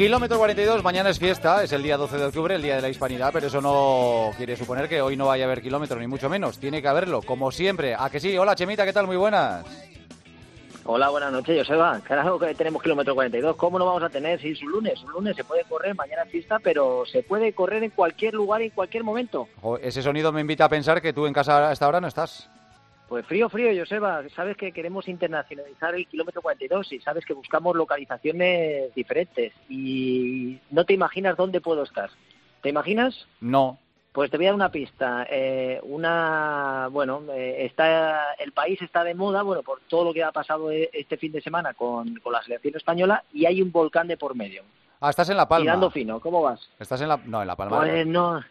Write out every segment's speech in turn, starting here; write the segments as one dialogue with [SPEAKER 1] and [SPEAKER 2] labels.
[SPEAKER 1] Kilómetro 42, mañana es fiesta, es el día 12 de octubre, el día de la hispanidad, pero eso no quiere suponer que hoy no vaya a haber kilómetro, ni mucho menos. Tiene que haberlo, como siempre. ¿A que sí? Hola, Chemita, ¿qué tal? Muy buenas.
[SPEAKER 2] Hola, buenas noches, Joseba. Carajo que tenemos kilómetro 42. ¿Cómo no vamos a tener si es un lunes? Un lunes se puede correr, mañana es fiesta, pero se puede correr en cualquier lugar, en cualquier momento.
[SPEAKER 1] Ese sonido me invita a pensar que tú en casa a esta hora no estás.
[SPEAKER 2] Pues frío, frío, Joseba. Sabes que queremos internacionalizar el kilómetro 42 y sabes que buscamos localizaciones diferentes y no te imaginas dónde puedo estar. ¿Te imaginas?
[SPEAKER 1] No.
[SPEAKER 2] Pues te voy a dar una pista. Eh, una, bueno, eh, está, el país está de moda, bueno, por todo lo que ha pasado e- este fin de semana con, con la selección española y hay un volcán de por medio.
[SPEAKER 1] Ah, estás en La Palma.
[SPEAKER 2] Tirando fino, ¿cómo vas?
[SPEAKER 1] Estás en La... No, en La Palma.
[SPEAKER 2] Pues no, no,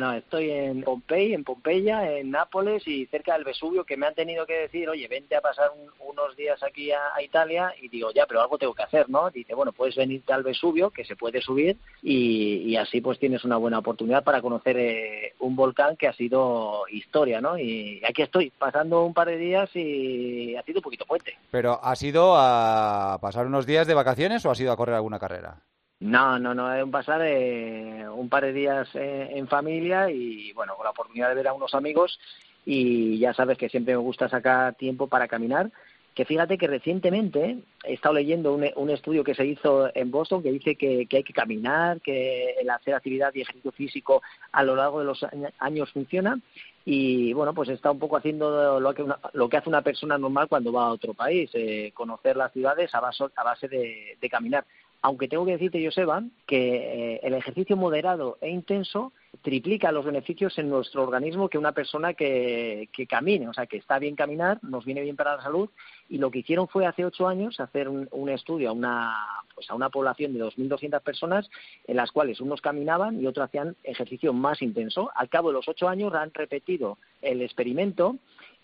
[SPEAKER 2] no, estoy en Pompey, en Pompeya, en Nápoles y cerca del Vesubio, que me han tenido que decir, oye, vente a pasar un- unos días aquí a, a Italia, y digo, ya, pero algo tengo que hacer, ¿no? Dice, bueno, puedes venirte al Vesubio, que se puede subir, y, y así pues tienes una buena oportunidad para conocer eh, un volcán que ha sido historia, ¿no? Y aquí estoy, pasando un par de días y ha sido un poquito puente.
[SPEAKER 1] ¿Pero has ido a pasar unos días de vacaciones o has ido a correr alguna carrera?
[SPEAKER 2] No, no, no, es un pasar eh, un par de días eh, en familia y bueno, con la oportunidad de ver a unos amigos y ya sabes que siempre me gusta sacar tiempo para caminar. Que fíjate que recientemente he estado leyendo un, un estudio que se hizo en Boston que dice que, que hay que caminar, que el hacer actividad y ejercicio físico a lo largo de los años funciona y bueno, pues está un poco haciendo lo que, una- lo que hace una persona normal cuando va a otro país, eh, conocer las ciudades a base, a base de caminar. Aunque tengo que decirte, Joseba, que eh, el ejercicio moderado e intenso triplica los beneficios en nuestro organismo que una persona que, que camine, o sea, que está bien caminar, nos viene bien para la salud, y lo que hicieron fue hace ocho años hacer un, un estudio a una, pues a una población de 2.200 personas en las cuales unos caminaban y otros hacían ejercicio más intenso. Al cabo de los ocho años han repetido el experimento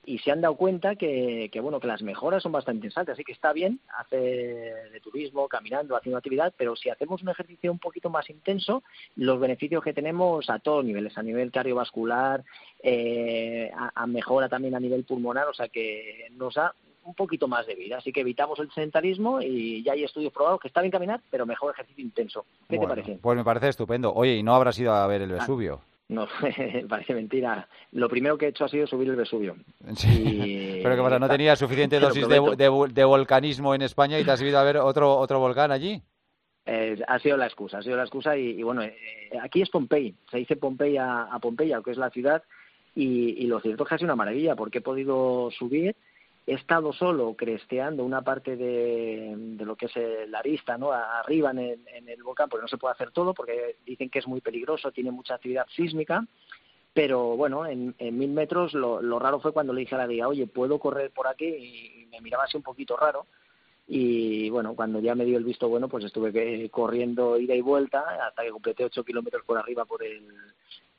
[SPEAKER 2] y se han dado cuenta que, que, bueno que las mejoras son bastante interesantes así que está bien hacer de turismo caminando haciendo actividad pero si hacemos un ejercicio un poquito más intenso los beneficios que tenemos a todos niveles a nivel cardiovascular eh, a, a mejora también a nivel pulmonar o sea que nos da un poquito más de vida así que evitamos el sedentarismo y ya hay estudios probados que está bien caminar pero mejor ejercicio intenso ¿qué
[SPEAKER 1] Bueno,
[SPEAKER 2] te parece?
[SPEAKER 1] Pues me parece estupendo. Oye, ¿y no habrás ido a ver el Vesubio?
[SPEAKER 2] No, parece mentira. Lo primero que he hecho ha sido subir el Vesubio.
[SPEAKER 1] Sí.
[SPEAKER 2] Y-
[SPEAKER 1] Pero que pasa, ¿no tenías suficiente dosis de, de vo- de volcanismo en España y te has ido a ver otro, otro volcán allí?
[SPEAKER 2] Eh, ha sido la excusa, ha sido la excusa y, y bueno, eh, aquí es Pompey, se dice Pompey a, a Pompeya, que es la ciudad, y, y lo cierto es que ha sido una maravilla porque he podido subir, he estado solo cresteando una parte de, de lo que es el- la arista, ¿no? Arriba en el, en el volcán, porque no se puede hacer todo, porque dicen que es muy peligroso, tiene mucha actividad sísmica, pero bueno, en, mil metros lo, raro fue cuando le dije a la guía, oye, ¿puedo correr por aquí? Y me miraba así un poquito raro. Y bueno, cuando ya me dio el visto bueno, pues estuve que- corriendo ida y vuelta hasta que completé ocho kilómetros por arriba por el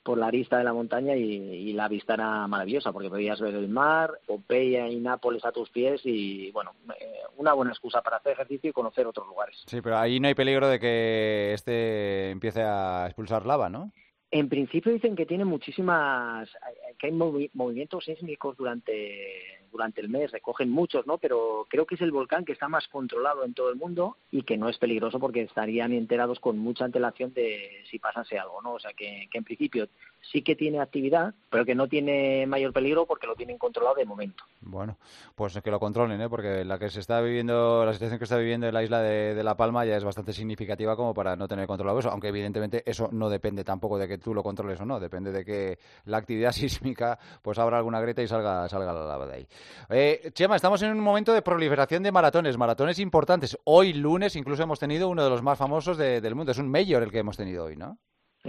[SPEAKER 2] por la arista de la montaña y, y la vista era maravillosa porque podías ver el mar, Pompeya y Nápoles a tus pies y bueno, eh, una buena excusa para hacer ejercicio y conocer otros lugares.
[SPEAKER 1] Sí, pero ahí no hay peligro de que este empiece a expulsar lava, ¿no?
[SPEAKER 2] En principio dicen que tiene muchísimas, que hay movi- movimientos sísmicos durante durante el mes, recogen muchos, ¿no? Pero creo que es el volcán que está más controlado en todo el mundo y que no es peligroso porque estarían enterados con mucha antelación de si pasase algo, ¿no? O sea que, que en principio sí que tiene actividad, pero que no tiene mayor peligro porque lo tienen controlado de momento.
[SPEAKER 1] Bueno, pues que lo controlen, ¿eh? Porque la que se está viviendo, la situación que está viviendo en la isla de, La Palma ya es bastante significativa como para no tener controlado eso, aunque evidentemente eso no depende tampoco de que tú lo controles o no, depende de que la actividad sísmica pues abra alguna grieta y salga, salga la lava de ahí. Eh, Chema, estamos en un momento de proliferación de maratones, maratones importantes. Hoy lunes incluso hemos tenido uno de los más famosos de- del mundo, es un mayor el que hemos tenido hoy, ¿no?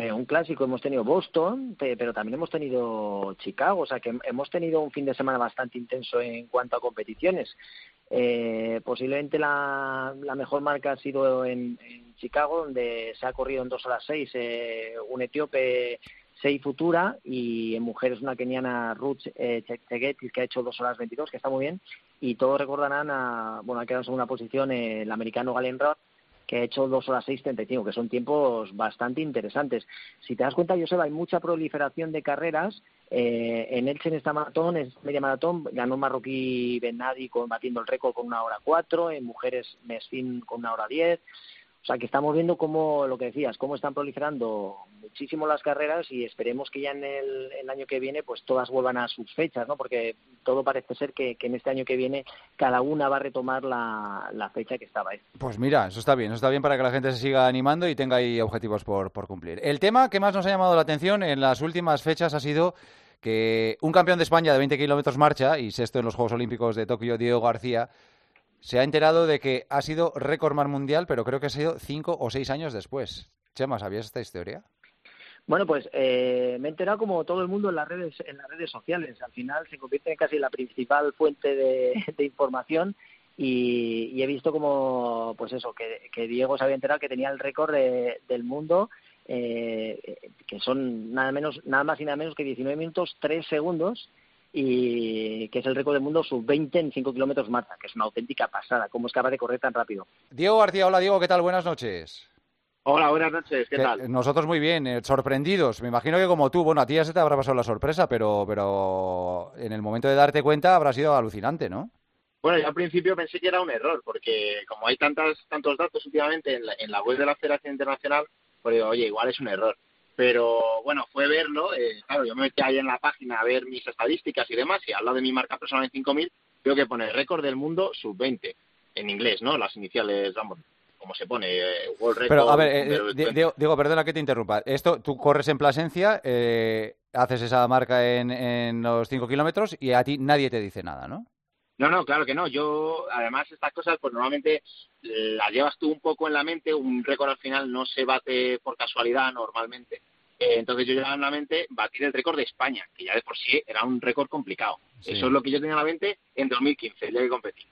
[SPEAKER 2] Eh, un clásico, hemos tenido Boston, pe- pero también hemos tenido Chicago, o sea que hemos tenido un fin de semana bastante intenso en cuanto a competiciones. Eh, posiblemente la, mejor marca ha sido en, Chicago, donde se ha corrido en dos horas seis eh, un etíope Sei Futura y en mujeres una keniana Ruth eh, Che- Chegetis que ha hecho dos horas 22, que está muy bien. Y todos recordarán, a, bueno, ha quedado en segunda posición el americano Galen Roth, que ha hecho dos horas 6.35, que son tiempos bastante interesantes. Si te das cuenta, Joseba, hay mucha proliferación de carreras. Eh, en Elche, en esta maratón, en esta media maratón, ganó marroquí Ben Nadi con, batiendo el récord con una hora cuatro, en mujeres Mesfin con una hora diez. O sea que estamos viendo cómo, lo que decías, cómo están proliferando muchísimo las carreras y esperemos que ya en el, año que viene pues todas vuelvan a sus fechas, ¿no? Porque todo parece ser que, en este año que viene cada una va a retomar la, fecha que estaba ahí.
[SPEAKER 1] Pues mira, eso está bien, eso está bien para que la gente se siga animando y tenga ahí objetivos por, por cumplir. El tema que más nos ha llamado la atención en las últimas fechas ha sido que un campeón de España de 20 kilómetros marcha y sexto en los Juegos Olímpicos de Tokio, Diego García, se ha enterado de que ha sido récord mundial, pero creo que ha sido cinco o seis años después. Chema, ¿sabías esta historia?
[SPEAKER 2] Bueno, pues eh, me he enterado como todo el mundo en las redes, en las redes sociales. Al final se convierte en casi la principal fuente de, información y, he visto como, pues eso, que, Diego se había enterado que tenía el récord del mundo, eh, que son nada menos, nada más y nada menos que 19 minutos 3 segundos y que es el récord del mundo sub-20 en 5 kilómetros marcha, que es una auténtica pasada, cómo es capaz de correr tan rápido.
[SPEAKER 1] Diego García, hola Diego, ¿qué tal? Buenas noches.
[SPEAKER 3] Hola, buenas noches, ¿qué tal?
[SPEAKER 1] Nosotros muy bien, eh, sorprendidos. Me imagino que como tú, bueno, a ti ya se te habrá pasado la sorpresa, pero, pero en el momento de darte cuenta habrá sido alucinante, ¿no?
[SPEAKER 3] Bueno, yo al principio pensé que era un error, porque como hay tantas, tantos datos últimamente en la, en la web de la Federación Internacional, pues digo, oye, igual es un error pero bueno, fue verlo, eh, claro, yo me metí ahí en la página a ver mis estadísticas y demás, y al lado de mi marca personal en 5000, veo que pone récord del mundo sub-20, en inglés, ¿no? Las iniciales, vamos, como se pone, eh, World Record.
[SPEAKER 1] Pero, a ver, eh, Diego, perdona que te interrumpa. Esto, tú corres en Plasencia, haces esa marca en, en los 5 kilómetros y a ti nadie te dice nada, ¿no?
[SPEAKER 3] No, no, claro que no. Yo, además, estas cosas, pues normalmente las llevas tú un poco en la mente. Un récord al final no se bate por casualidad normalmente. Eh, entonces yo llevaba en la mente batir el récord de España, que ya de por sí era un récord complicado. Eso es lo que yo tenía en la mente en 2015, el día que competí.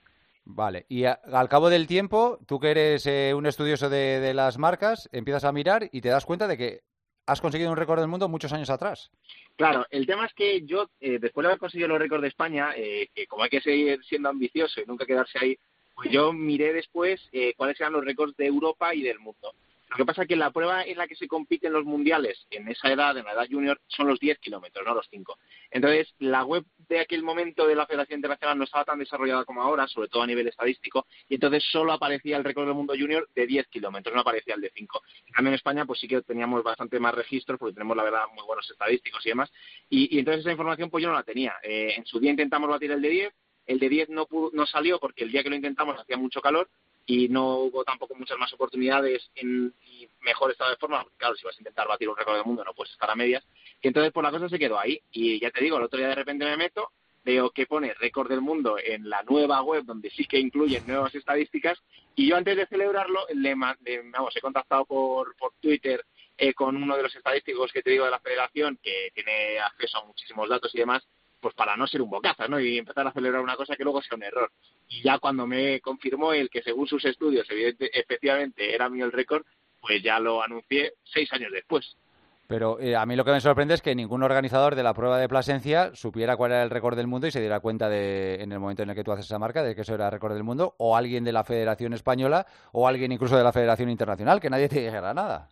[SPEAKER 1] Vale, y al cabo del tiempo, tú que eres eh, un estudioso de, las marcas, empiezas a mirar y te das cuenta de que has conseguido un récord del mundo muchos años atrás.
[SPEAKER 3] Claro, el tema es que yo, eh, después de haber conseguido los récords de España, que como hay que seguir siendo ambicioso y nunca quedarse ahí, pues yo miré después cuáles eran los récords de Europa y del mundo. Lo que pasa es que la prueba en la que se compiten los mundiales en esa edad, en la edad junior, son los 10 kilómetros, no los 5. Entonces, la web de aquel momento de la Federación Internacional no estaba tan desarrollada como ahora, sobre todo a nivel estadístico, y entonces solo aparecía el récord del mundo junior de 10 kilómetros, no aparecía el de 5. En cambio, en España, pues sí que teníamos bastante más registros, porque tenemos, la verdad, muy buenos estadísticos y demás, y, entonces esa información pues yo no la tenía. Eh, en su día intentamos batir el de 10, el de 10 no, no salió porque el día que lo intentamos hacía mucho calor, y no hubo tampoco muchas más oportunidades en y mejor estado de forma, porque claro, si vas a intentar batir un récord del mundo no puedes estar a medias, y entonces pues, la cosa se quedó ahí, y ya te digo, el otro día de repente me meto, veo que pone récord del mundo en la nueva web donde sí que incluyen nuevas estadísticas, y yo antes de celebrarlo, le, vamos, he contactado por, por Twitter eh, con uno de los estadísticos que te digo de la federación, que tiene acceso a muchísimos datos y demás, pues para no ser un bocaza, ¿no? Y empezar a celebrar una cosa que luego sea un error. Y ya cuando me confirmó el que según sus estudios efectivamente era mío el récord, pues ya lo anuncié seis años después.
[SPEAKER 1] Pero eh, a mí lo que me sorprende es que ningún organizador de la prueba de Plasencia supiera cuál era el récord del mundo y se diera cuenta de, en el momento en el que tú haces esa marca de que eso era el récord del mundo, o alguien de la Federación Española, o alguien incluso de la Federación Internacional, que nadie te dijera nada.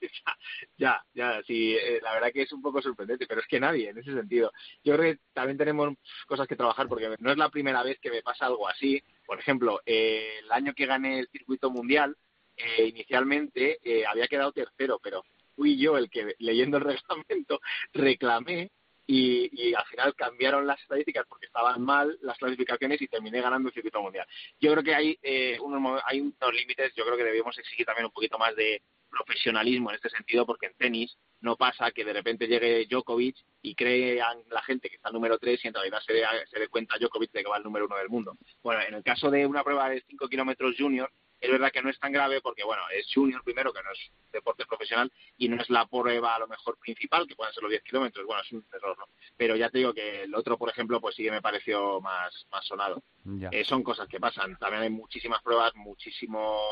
[SPEAKER 3] ya, ya, sí, eh, la verdad que es un poco sorprendente, pero es que nadie, en ese sentido. Yo creo que también tenemos cosas que trabajar porque no es la primera vez que me pasa algo así. Por ejemplo, eh, el año que gané el circuito mundial, eh, inicialmente había quedado tercero, pero fui yo el que, leyendo el reglamento, reclamé y, al final cambiaron las estadísticas porque estaban mal las clasificaciones y terminé ganando el circuito mundial. Yo creo que hay, unos, hay unos límites, yo creo que debemos exigir también un poquito más de, profesionalismo en este sentido, porque en tenis no pasa que de repente llegue Djokovic y crean la gente que está el número 3 y en realidad se dé, se dé cuenta Djokovic de que va el número 1 del mundo. Bueno, en el caso de una prueba de 5 kilómetros junior, es verdad que no es tan grave porque, bueno, es junior primero, que no es deporte profesional, y no es la prueba a lo mejor principal, que pueden ser los 10 kilómetros. Bueno, es un error, ¿no? Pero ya te digo que el otro, por ejemplo, pues sí que me pareció más, más sonado. Eh, son cosas que pasan. También hay muchísimas pruebas, muchísimos,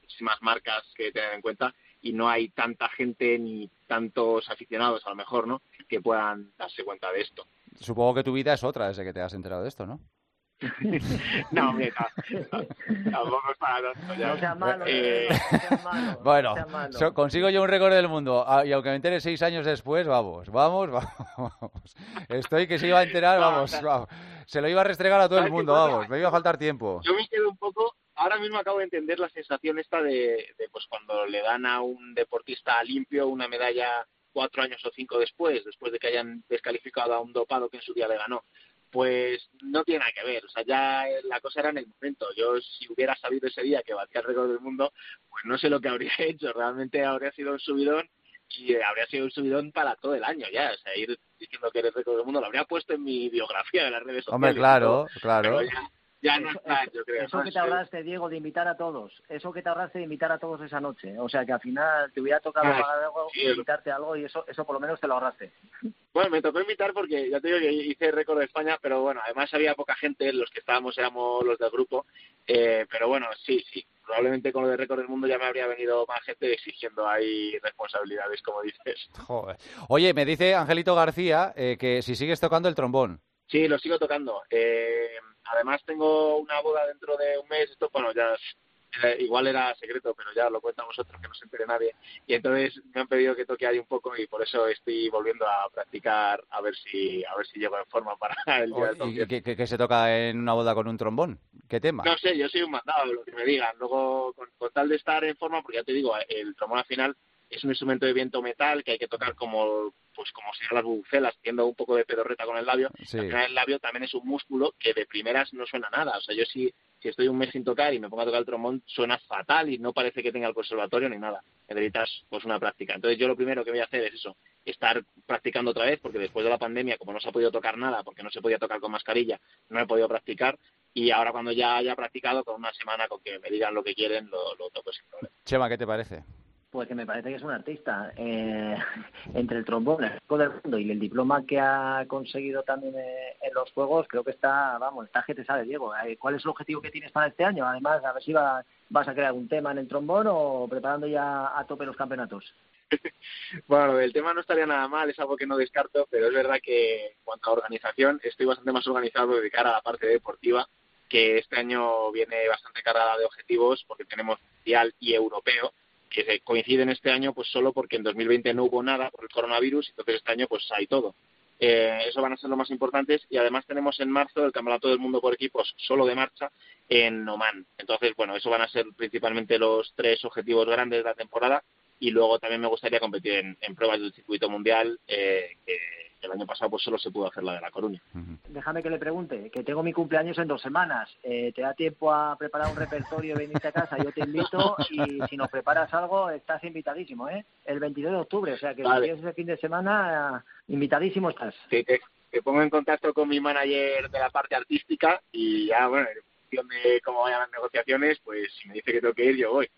[SPEAKER 3] muchísimas marcas que tener en cuenta y no hay tanta gente ni tantos aficionados, a lo mejor, ¿no?, que puedan darse cuenta de esto.
[SPEAKER 1] Supongo que tu vida es otra desde que te has enterado de esto, ¿no?
[SPEAKER 3] no, hombre, tampoco es para tanto. Ya.
[SPEAKER 2] No sea malo, eh...
[SPEAKER 1] Bueno, consigo yo un récord del mundo ah, y aunque me entere seis años después, vamos, vamos, vamos. Estoy que se iba a enterar, vamos, vamos. Se lo iba a restregar a todo el mundo, vamos, me iba a faltar tiempo.
[SPEAKER 3] Yo me quedo un poco ahora mismo acabo de entender la sensación esta de, de, pues cuando le dan a un deportista limpio una medalla cuatro años o cinco después, después de que hayan descalificado a un dopado que en su día le ganó pues no tiene nada que ver. O sea, ya la cosa era en el momento. Yo, si hubiera sabido ese día que batía el récord del mundo, pues no sé lo que habría hecho. Realmente habría sido un subidón y habría sido un subidón para todo el año ya. O sea, ir diciendo que eres récord del mundo lo habría puesto en mi biografía de las redes sociales.
[SPEAKER 1] Hombre, claro, claro
[SPEAKER 3] ya no está, yo creo.
[SPEAKER 2] Eso que te ahorraste, Diego, de invitar a todos. Eso que te ahorraste de invitar a todos esa noche. O sea, que al final te hubiera tocado ah, pagar algo, invitarte algo y eso, eso por lo menos te lo ahorraste.
[SPEAKER 3] Bueno, me tocó invitar porque ya te digo que hice récord de España, pero bueno, además había poca gente, los que estábamos éramos los del grupo. Eh, pero bueno, sí, sí. Probablemente con lo de récord del mundo ya me habría venido más gente exigiendo ahí responsabilidades, como dices.
[SPEAKER 1] Joder. Oye, me dice Angelito García eh, que si sigues tocando el trombón.
[SPEAKER 3] Sí, lo sigo tocando. Eh, además tengo una boda dentro de un mes, esto, bueno, ya igual era secreto, pero ya lo cuentan vosotros, que no se entere nadie. Y entonces me han pedido que toque ahí un poco y por eso estoy volviendo a practicar a ver si a ver si llego en forma para el día
[SPEAKER 1] del ¿Y qué, se toca en una boda con un trombón? ¿Qué tema?
[SPEAKER 3] No sé, yo soy un mandado, lo que me digan. Luego, con, con tal de estar en forma, porque ya te digo, el trombón al final es un instrumento de viento metal que hay que tocar como pues como si las bucelas, haciendo un poco de pedorreta con el labio. el labio también es un músculo que de primeras no suena nada. O sea, yo si, si estoy un mes sin tocar y me pongo a tocar el trombón, suena fatal y no parece que tenga el conservatorio ni nada. Necesitas pues una práctica. Entonces yo lo primero que voy a hacer es eso, estar practicando otra vez, porque después de la pandemia, como no se ha podido tocar nada, porque no se podía tocar con mascarilla, no he podido practicar. Y ahora cuando ya haya practicado, con una semana con que me digan lo que quieren, lo, lo toco sin problema.
[SPEAKER 1] Chema, ¿qué te parece?
[SPEAKER 2] Pues que me parece que es un artista. Eh, entre el trombón, el del mundo y el diploma que ha conseguido también eh, en los Juegos, creo que está, vamos, está que te sabe, Diego. Eh, ¿Cuál es el objetivo que tienes para este año? Además, a ver si vas a crear un tema en el trombón o preparando ya a tope los campeonatos.
[SPEAKER 3] bueno, el tema no estaría nada mal, es algo que no descarto, pero es verdad que en cuanto a organización, estoy bastante más organizado de cara a la parte deportiva, que este año viene bastante cargada de objetivos porque tenemos mundial y europeo que coinciden este año pues solo porque en 2020 no hubo nada por el coronavirus, entonces este año pues hay todo. Eh, eso van a ser los más importantes y además tenemos en marzo el Campeonato del Mundo por equipos solo de marcha en Oman. Entonces, bueno, eso van a ser principalmente los tres objetivos grandes de la temporada y luego también me gustaría competir en, pruebas del circuito mundial eh, que el año pasado pues solo se pudo hacer la de La Coruña.
[SPEAKER 2] Déjame que le pregunte, que tengo mi cumpleaños en dos semanas. Eh, ¿Te da tiempo a preparar un repertorio y venirte a casa? Yo te invito y si nos preparas algo, estás invitadísimo, ¿eh? El 22 de octubre, o sea que si quieres ese fin de semana, invitadísimo estás.
[SPEAKER 3] Sí, te, pongo en contacto con mi manager de la parte artística y ya, bueno, en función de cómo vayan las negociaciones, pues si me dice que tengo que ir, yo voy.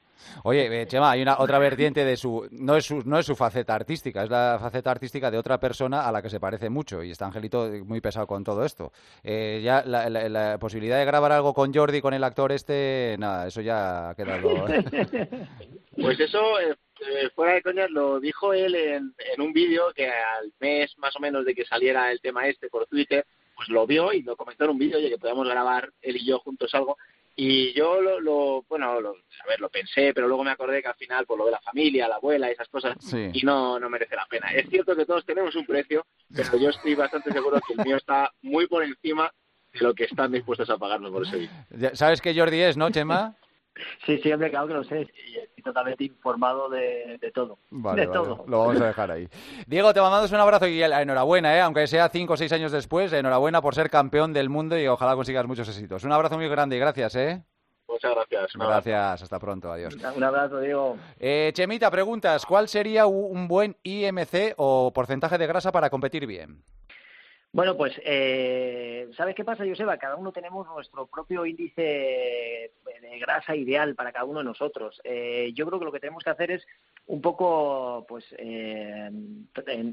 [SPEAKER 1] Oye, eh, Chema, hay una otra vertiente de su no es su no es su faceta artística, es la faceta artística de otra persona a la que se parece mucho y está Angelito muy pesado con todo esto. Eh, ya la, posibilidad de grabar algo con Jordi, con el actor este, nada, eso ya ha quedado.
[SPEAKER 3] Pues eso, eh, fuera de coñas, lo dijo él en, en un vídeo que al mes más o menos de que saliera el tema este por Twitter, pues lo vio y lo comentó en un vídeo, oye, que podíamos grabar él y yo juntos algo y yo lo, bueno, lo, a ver, lo pensé, pero luego me acordé que al final, por lo de la familia, la abuela, esas cosas, y no, no merece la pena. Es cierto que todos tenemos un precio, pero yo estoy bastante seguro que el mío está muy por encima de lo que están dispuestos a pagarnos por ese vídeo.
[SPEAKER 1] ¿Sabes qué Jordi es, no, Chema?
[SPEAKER 2] Sí, sí, hombre, claro que lo sé. Y estoy totalmente informado de, todo. de todo.
[SPEAKER 1] Lo vamos a dejar ahí. Diego, te mandamos un abrazo y enhorabuena, ¿eh? aunque sea cinco o seis años después, enhorabuena por ser campeón del mundo y ojalá consigas muchos éxitos. Un abrazo muy grande y gracias, ¿eh?
[SPEAKER 3] Muchas gracias.
[SPEAKER 1] Gracias, hasta pronto, adiós.
[SPEAKER 2] Un abrazo, Diego.
[SPEAKER 1] Eh, Chemita, preguntas, ¿cuál sería un buen IMC o porcentaje de grasa para competir bien?
[SPEAKER 2] Bueno, pues, eh, ¿sabes qué pasa, Joseba? Cada uno tenemos nuestro propio índice de grasa ideal para cada uno de nosotros. Eh, yo creo que lo que tenemos que hacer es un poco, pues, eh,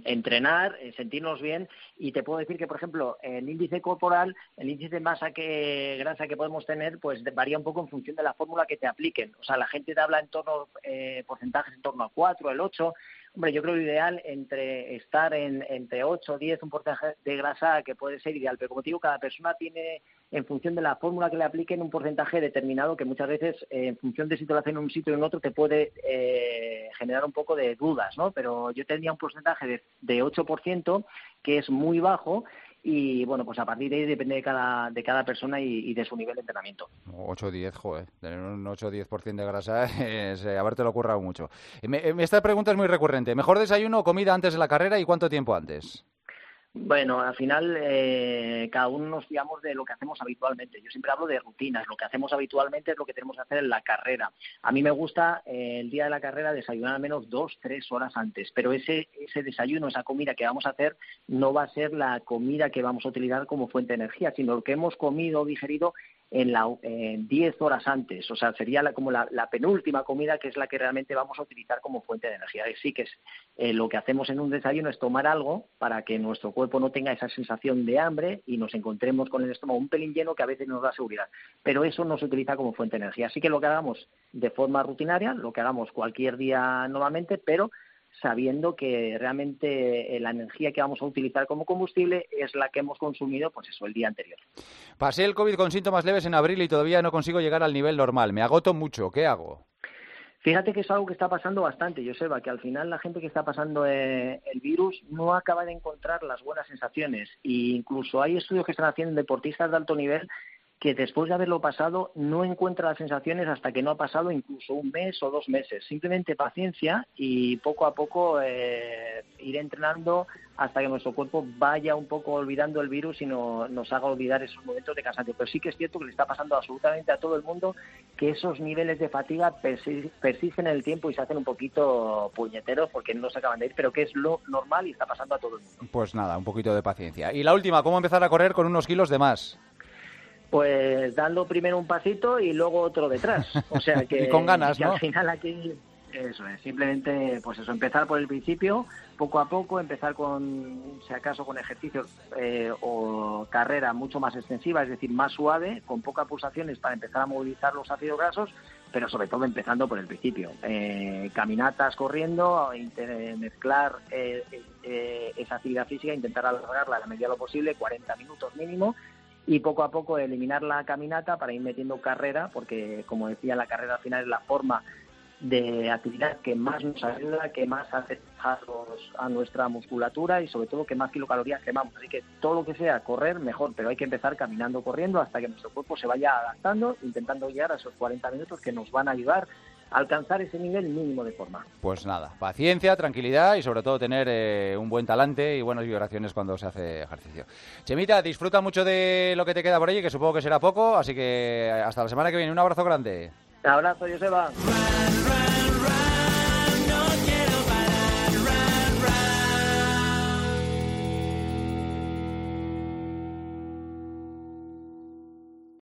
[SPEAKER 2] entrenar, eh, sentirnos bien. Y te puedo decir que, por ejemplo, el índice corporal, el índice de masa que grasa que podemos tener, pues varía un poco en función de la fórmula que te apliquen. O sea, la gente te habla en torno, eh, porcentajes en torno a 4, el 8 Hombre, yo creo ideal entre estar en, entre 8 o 10, un porcentaje de grasa que puede ser ideal, pero como digo, cada persona tiene, en función de la fórmula que le apliquen, un porcentaje determinado que muchas veces, eh, en función de si te lo hacen en un sitio o en otro, te puede eh, generar un poco de dudas, ¿no? Pero yo tendría un porcentaje de, de 8%, que es muy bajo, y bueno, pues a partir de ahí depende de cada, de cada persona y, de su nivel de entrenamiento.
[SPEAKER 1] 8 o 10, joder, tener un 8 o 10% de grasa es eh, haberte lo ocurra mucho. esta pregunta es muy recurrente. ¿Mejor desayuno o comida antes de la carrera y cuánto tiempo antes?
[SPEAKER 2] Bueno, al final eh, cada uno nos fiamos de lo que hacemos habitualmente. Yo siempre hablo de rutinas. Lo que hacemos habitualmente es lo que tenemos que hacer en la carrera. A mí me gusta eh, el día de la carrera desayunar al menos dos, tres horas antes. Pero ese, ese desayuno, esa comida que vamos a hacer, no va a ser la comida que vamos a utilizar como fuente de energía, sino lo que hemos comido o digerido en la 10 horas antes, o sea, sería como la, penúltima comida que es la que realmente vamos a utilizar como fuente de energía. Sí que es eh, lo que hacemos en un desayuno es tomar algo para que nuestro cuerpo no tenga esa sensación de hambre y nos encontremos con el estómago un pelín lleno que a veces nos da seguridad. Pero eso no se utiliza como fuente de energía. Así que lo que hagamos de forma rutinaria, lo que hagamos cualquier día nuevamente, pero sabiendo que realmente eh, la energía que vamos a utilizar como combustible es la que hemos consumido, pues eso, el día anterior.
[SPEAKER 1] Pasé el COVID con síntomas leves en abril y todavía no consigo llegar al nivel normal. Me agoto mucho. ¿Qué hago?
[SPEAKER 2] Fíjate que es algo que está pasando bastante, Joseba, que al final la gente que está pasando eh, el virus no acaba de encontrar las buenas sensaciones. E incluso hay estudios que están haciendo deportistas de alto nivel que después de haberlo pasado no encuentra las sensaciones hasta que no ha pasado incluso un mes o dos meses. Simplemente paciencia y poco a poco eh, ir entrenando hasta que nuestro cuerpo vaya un poco olvidando el virus y no, nos haga olvidar esos momentos de cansancio. Pero sí que es cierto que le está pasando absolutamente a todo el mundo que esos niveles de fatiga persisten en el tiempo y se hacen un poquito puñeteros porque no se acaban de ir, pero que es lo normal y está pasando a todo el mundo.
[SPEAKER 1] Pues nada, un poquito de paciencia. Y la última, ¿cómo empezar a correr con unos kilos de más?
[SPEAKER 2] Pues dando primero un pasito y luego otro detrás. O sea que,
[SPEAKER 1] y con ganas,
[SPEAKER 2] al final aquí eso es, simplemente pues eso, empezar por el principio, poco a poco, empezar con, si acaso, con ejercicios eh, o carrera mucho más extensiva, es decir, más suave, con pocas pulsaciones para empezar a movilizar los ácidos grasos, pero sobre todo empezando por el principio. Eh, caminatas corriendo, mezclar eh, esa actividad física, intentar alargarla a la medida de lo posible, 40 minutos mínimo, y poco a poco eliminar la caminata para ir metiendo carrera, porque como decía, la carrera al final es la forma de actividad que más nos ayuda, que más hace a nuestra musculatura y sobre todo que más kilocalorías quemamos. Así que todo lo que sea correr, mejor, pero hay que empezar caminando, corriendo hasta que nuestro cuerpo se vaya adaptando, intentando llegar a esos 40 minutos que nos van a ayudar alcanzar ese nivel mínimo de forma.
[SPEAKER 1] Pues nada, paciencia, tranquilidad y sobre todo tener eh, un buen talante y buenas vibraciones cuando se hace ejercicio. Chemita, disfruta mucho de lo que te queda por ahí, que supongo que será poco, así que hasta la semana que viene. Un abrazo grande.
[SPEAKER 2] Un abrazo, Joseba.